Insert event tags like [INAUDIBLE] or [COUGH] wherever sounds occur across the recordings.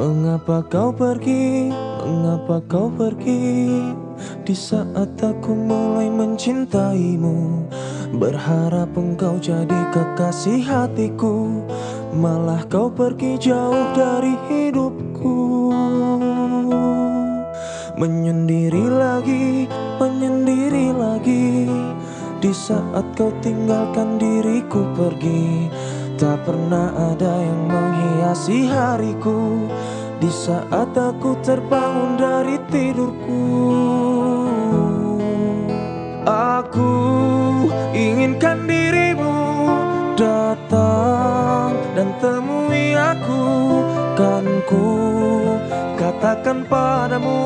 Mengapa kau pergi, mengapa kau pergi? Di saat aku mulai mencintaimu Berharap engkau jadi kekasih hatiku. Malah kau pergi jauh dari hidupku. Menyendiri lagi, menyendiri lagi. Di saat kau tinggalkan diriku pergi Tak pernah ada yang menghiasi hariku Di saat aku terbangun dari tidurku Aku inginkan dirimu datang dan temui aku. Kan ku katakan padamu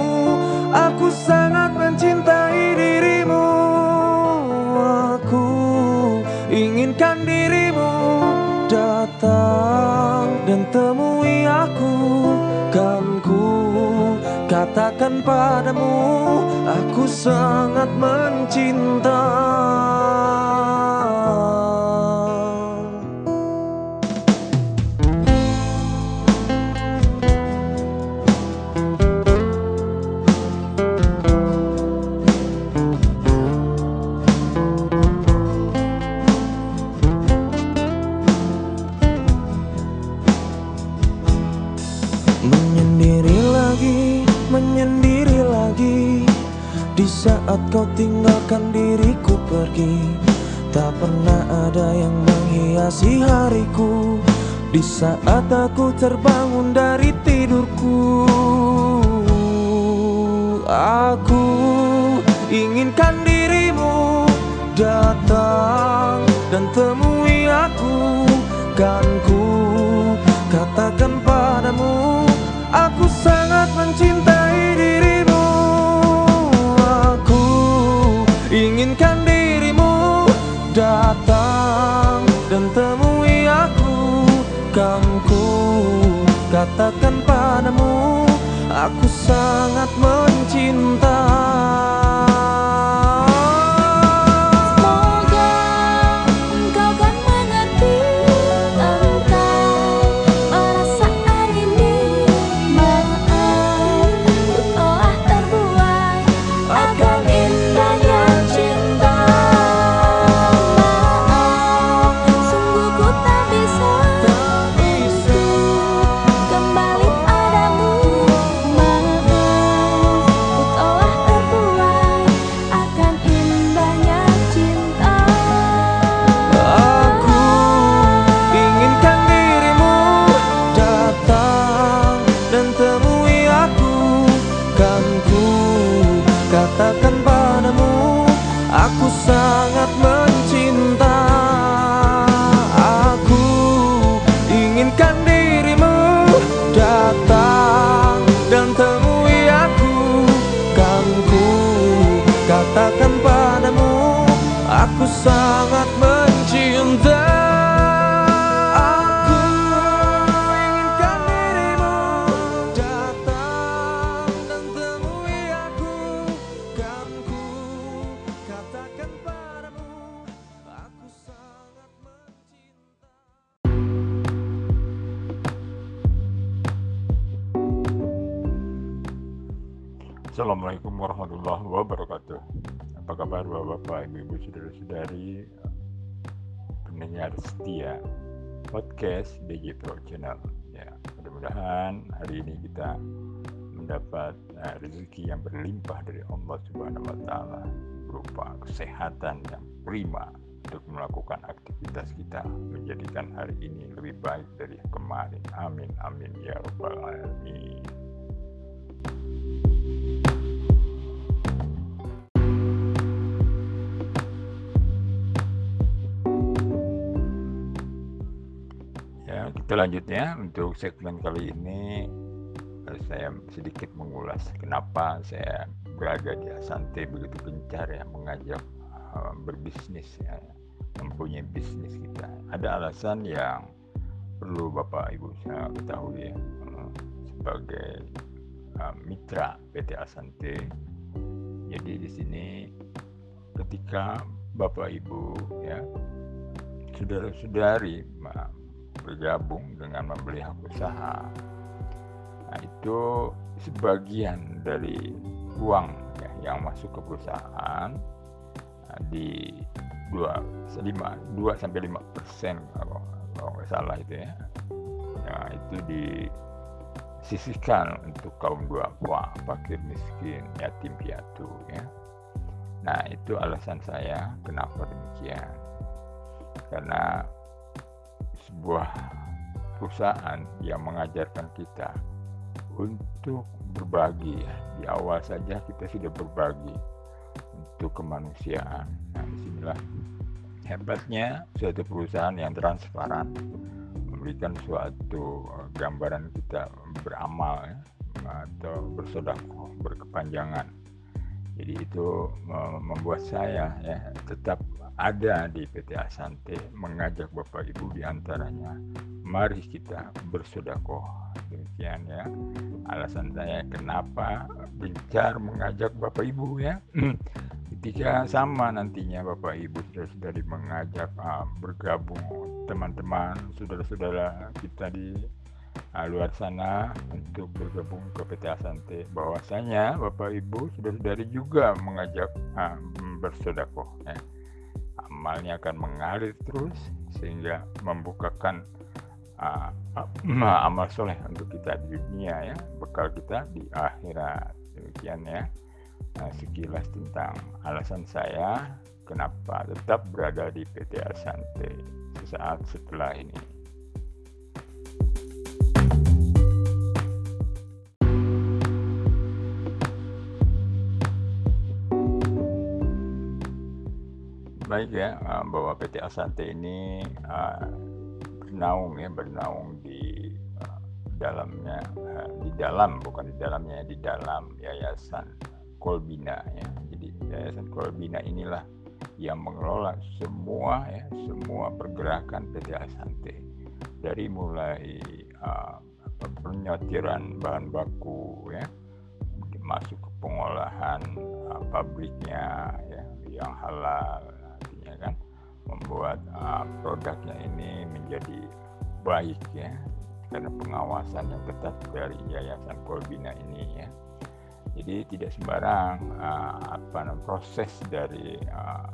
Aku sangat mencintai dirimu. Aku inginkan dirimu datang dan temui aku. ku katakan padamu Aku sangat mencinta saat kau tinggalkan diriku pergi Tak pernah ada yang menghiasi hariku. Di saat aku terbangun dari tidurku Aku inginkan dirimu datang dan temui aku. Kan ku katakan padamu Aku sangat mencintai datang dan temui aku. Kan ku katakan padamu Aku sangat mencinta Assalamualaikum warahmatullahi wabarakatuh. Apa kabar bapak-bapak, ibu-ibu, saudara-saudari, pendengar setia podcast Digital Channel. Ya, mudah-mudahan hari ini kita mendapat eh, rezeki yang berlimpah dari Allah Subhanahu wa taala berupa kesehatan yang prima untuk melakukan aktivitas kita menjadikan hari ini lebih baik dari kemarin. Amin amin ya rabbal alamin. Ya, kita lanjutnya untuk segmen kali ini eh, saya sedikit mengulas kenapa saya berada di Asante begitu gencar ya mengajak eh, berbisnis ya, mempunyai bisnis kita. Ada alasan yang perlu Bapak Ibu saya ketahui ya sebagai mitra PT Asante. Jadi di sini ketika Bapak Ibu ya saudara-saudari bergabung dengan membeli hak usaha Nah, itu sebagian dari uang ya, yang masuk ke perusahaan nah, di 2, 5, 2 sampai 5 persen kalau, kalau nggak salah itu ya. Nah, itu disisihkan untuk kaum duafa, fakir miskin, yatim piatu ya. Nah, itu alasan saya kenapa demikian. Karena sebuah perusahaan yang mengajarkan kita untuk berbagi ya. Di awal saja kita sudah berbagi untuk kemanusiaan. Nah, di sinilah hebatnya suatu perusahaan yang transparan memberikan suatu eh, gambaran kita beramal ya, atau bersodakoh berkepanjangan. Jadi itu membuat saya ya tetap ada di PT Asante mengajak Bapak Ibu di antaranya mari kita bersodakoh demikian ya. Alasan saya kenapa gencar mengajak Bapak Ibu ya. [CLEARS THROAT] Ketika sama nantinya Bapak Ibu sudah mengajak uh, bergabung teman-teman saudara-saudara kita di uh, luar sana untuk bergabung ke PT Asante. Bahwasanya Bapak Ibu sudah-saudari juga mengajak uh, ya. amalnya akan mengalir terus sehingga membukakan uh, amal soleh untuk kita di dunia ya. Bekal kita di akhirat. Demikian ya. Nah, sekilas tentang alasan saya kenapa tetap berada di PT Asante sesaat setelah ini baik ya bahwa PT Asante ini uh, bernaung ya bernaung di uh, dalamnya di dalam bukan di dalamnya di dalam yayasan Kolbina ya. Jadi yayasan Kolbina inilah yang mengelola semua ya semua pergerakan PT Asante. Dari mulai uh, penyortiran bahan baku ya masuk ke pengolahan uh, pabriknya ya yang halal membuat uh, produknya ini menjadi baik ya. Karena pengawasan yang ketat dari yayasan Kolbina ini ya. Jadi tidak sembarang uh, apa proses dari uh,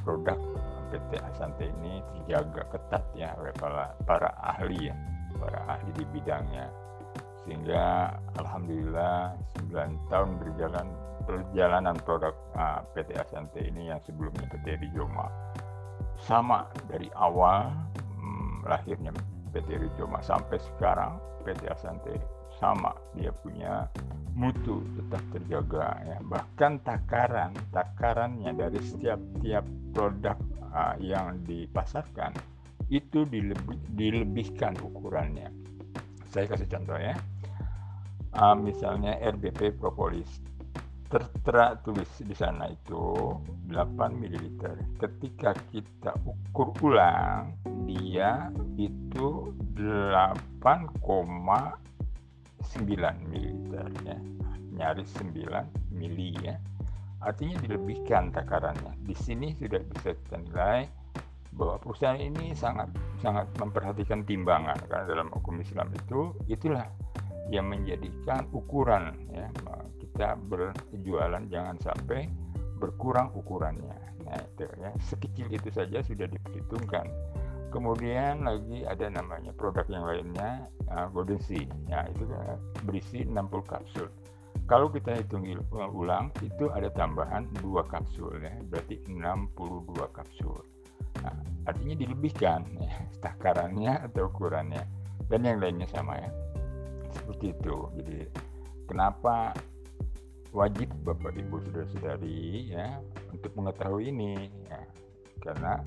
produk PT Asante ini terjaga ketat ya oleh para, para ahli ya. Para ahli di bidangnya. Sehingga alhamdulillah 9 tahun berjalan perjalanan produk uh, PT Asante ini yang sebelumnya PT Rijoma sama dari awal hmm, lahirnya PT Rijoma sampai sekarang PT Asante sama dia punya mutu tetap terjaga ya. Bahkan takaran takarannya dari setiap tiap produk uh, yang dipasarkan itu dilebih, dilebihkan ukurannya. Saya kasih contoh ya. Uh, misalnya RBP propolis tertera tulis di sana itu 8 ml ketika kita ukur ulang dia itu 8,9 ml ya. Nyaris 9 mili ya. Artinya dilebihkan takarannya. Di sini sudah bisa kita nilai bahwa perusahaan ini sangat sangat memperhatikan timbangan karena dalam hukum Islam itu itulah yang menjadikan ukuran ya kita berjualan jangan sampai berkurang ukurannya. Nah itu ya. Sekecil itu saja sudah diperhitungkan. Kemudian lagi ada namanya produk yang lainnya uh, golden sea. Ya itu uh, berisi 60 kapsul. Kalau kita hitung ulang itu ada tambahan dua kapsul ya berarti 62 kapsul. Nah, artinya dilebihkan [LAUGHS] ya, takarannya atau ukurannya. Dan yang lainnya sama ya. Seperti itu. Jadi kenapa wajib bapak ibu saudara-saudari ya untuk mengetahui ini ya. Karena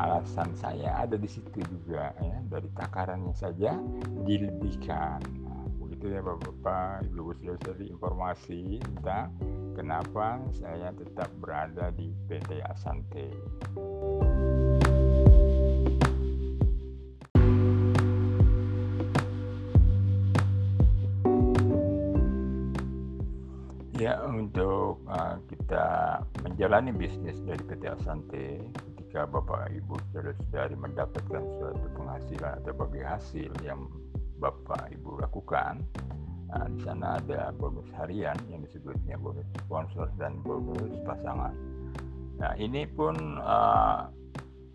alasan saya ada di situ juga ya. Dari takarannya saja dilebihkan nah, begitu ya bapak-bapak ibu saudara-saudari informasi tentang kenapa saya tetap berada di PT Asante. Ya, untuk uh, kita menjalani bisnis dari PT Asante, ketika Bapak Ibu saudara-saudari mendapatkan suatu penghasilan atau bagi hasil yang bapak ibu lakukan Nah, di sana ada bonus harian yang disebutnya bonus sponsor dan bonus pasangan. Nah, ini pun uh,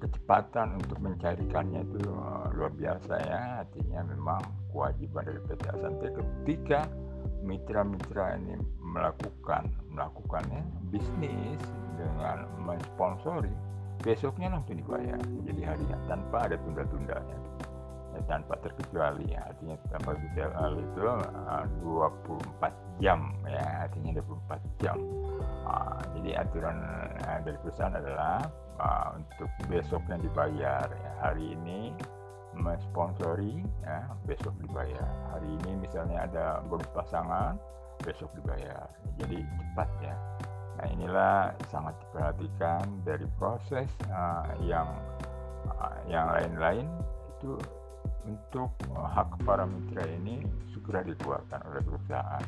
kecepatan untuk mencarikannya itu uh, luar biasa ya. Artinya memang kewajiban dari PT Asante ketika mitra-mitra ini melakukan melakukannya bisnis dengan mensponsori besoknya langsung dibayar jadi harian tanpa ada tunda-tundanya. Ya, tanpa terkecuali ya. Artinya tanpa terkecuali itu uh, 24 jam ya. Artinya 24 jam. Uh, jadi aturan uh, dari perusahaan adalah uh, untuk besoknya dibayar ya. hari ini mensponsori ya. Besok dibayar. Hari ini misalnya ada bonus pasangan besok dibayar jadi cepat ya. Nah inilah sangat diperhatikan dari proses uh, yang uh, yang lain-lain itu untuk hak para mitra ini segera dikeluarkan oleh perusahaan.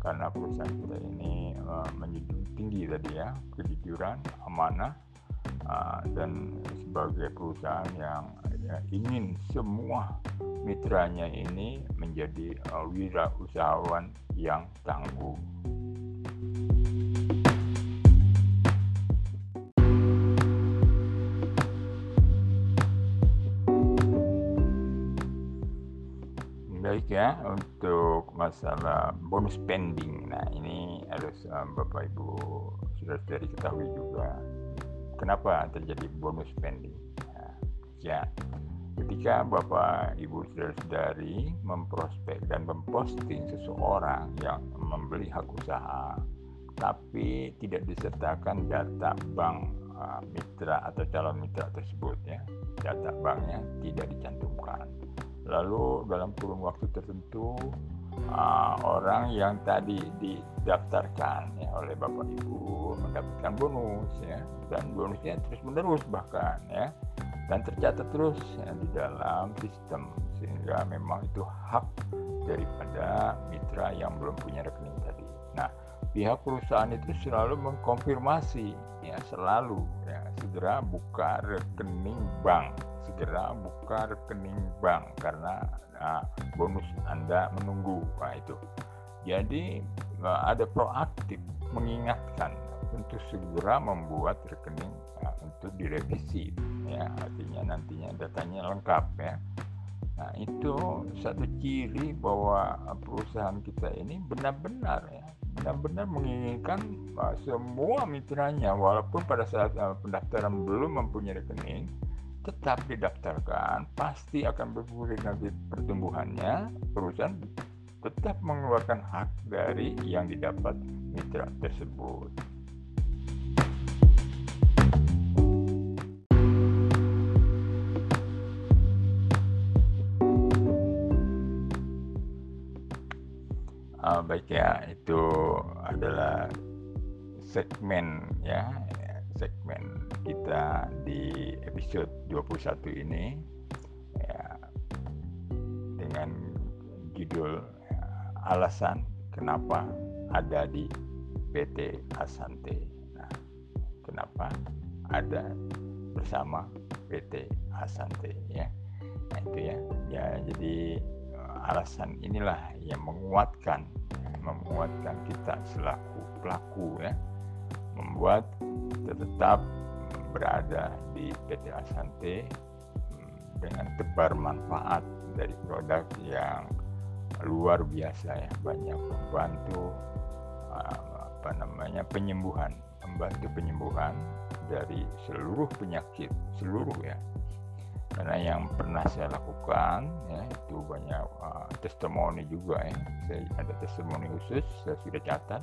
Karena perusahaan kita ini uh, menjunjung tinggi tadi ya kejujuran amanah uh, dan sebagai perusahaan yang ya, ingin semua mitranya ini menjadi uh, wirausahawan yang tangguh. Baik ya untuk masalah bonus spending. Nah ini harus um, Bapak Ibu sudah dari juga kenapa terjadi bonus spending. Ya ketika Bapak Ibu saudara-saudari memprospek dan memposting seseorang yang membeli hak usaha tapi tidak disertakan data bank uh, mitra atau calon mitra tersebut ya data banknya tidak dicantumkan. Lalu dalam kurun waktu tertentu uh, orang yang tadi didaftarkan ya oleh bapak ibu mendapatkan bonus ya dan bonusnya terus menerus bahkan ya dan tercatat terus ya, di dalam sistem sehingga memang itu hak daripada mitra yang belum punya rekening tadi. Nah pihak perusahaan itu selalu mengkonfirmasi ya selalu ya segera buka rekening bank segera buka rekening bank karena nah, bonus anda menunggu nah itu jadi ada proaktif mengingatkan untuk segera membuat rekening nah, untuk direvisi ya. Artinya nantinya datanya lengkap ya. Nah itu satu ciri bahwa perusahaan kita ini benar-benar ya benar-benar menginginkan uh, semua mitranya walaupun pada saat uh, pendaftaran belum mempunyai rekening tetap didaftarkan. Pasti akan bergulir nanti pertumbuhannya. Perusahaan tetap mengeluarkan hak dari yang didapat mitra tersebut. Baik ya, itu adalah segmen ya, segmen kita di episode 21 ini ya, dengan judul ya, alasan kenapa ada di PT Asante. Nah, kenapa ada bersama PT Asante ya? Nah itu ya, ya jadi alasan inilah yang menguatkan menguatkan kita selaku pelaku ya. Membuat kita tetap berada di PT Asante dengan tebar manfaat dari produk yang luar biasa ya. Banyak membantu apa namanya penyembuhan membantu penyembuhan dari seluruh penyakit seluruh ya karena yang pernah saya lakukan ya itu banyak uh, testimoni juga ya. Saya ada testimoni khusus saya sudah catat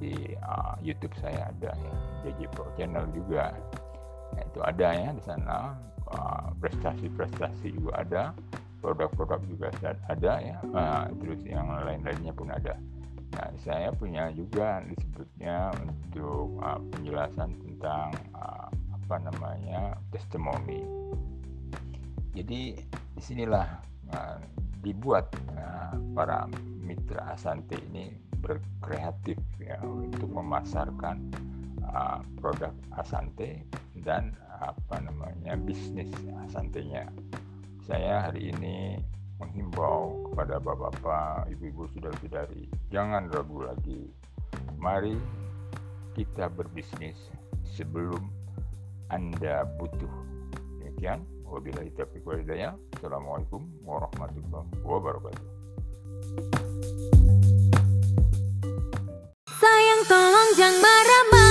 di uh, YouTube saya ada ya. JJ Pro Channel juga. Nah, itu ada ya di sana. Prestasi-prestasi uh, juga ada. Produk-produk juga ada ya. Uh, terus yang lain-lainnya pun ada. Nah saya punya juga disebutnya untuk uh, penjelasan tentang uh, apa namanya testimoni jadi di sinilah uh, dibuat uh, para mitra Asante ini berkreatif ya untuk memasarkan uh, produk Asante dan apa namanya bisnis Asantenya. Saya hari ini menghimbau kepada bapak-bapak, ibu-ibu, saudara-saudari, jangan ragu lagi. Mari kita berbisnis sebelum Anda butuh. Demikian, wabillahi taufiq wal hidayah. Assalamualaikum warahmatullahi wabarakatuh. Sayang tolong jangan marah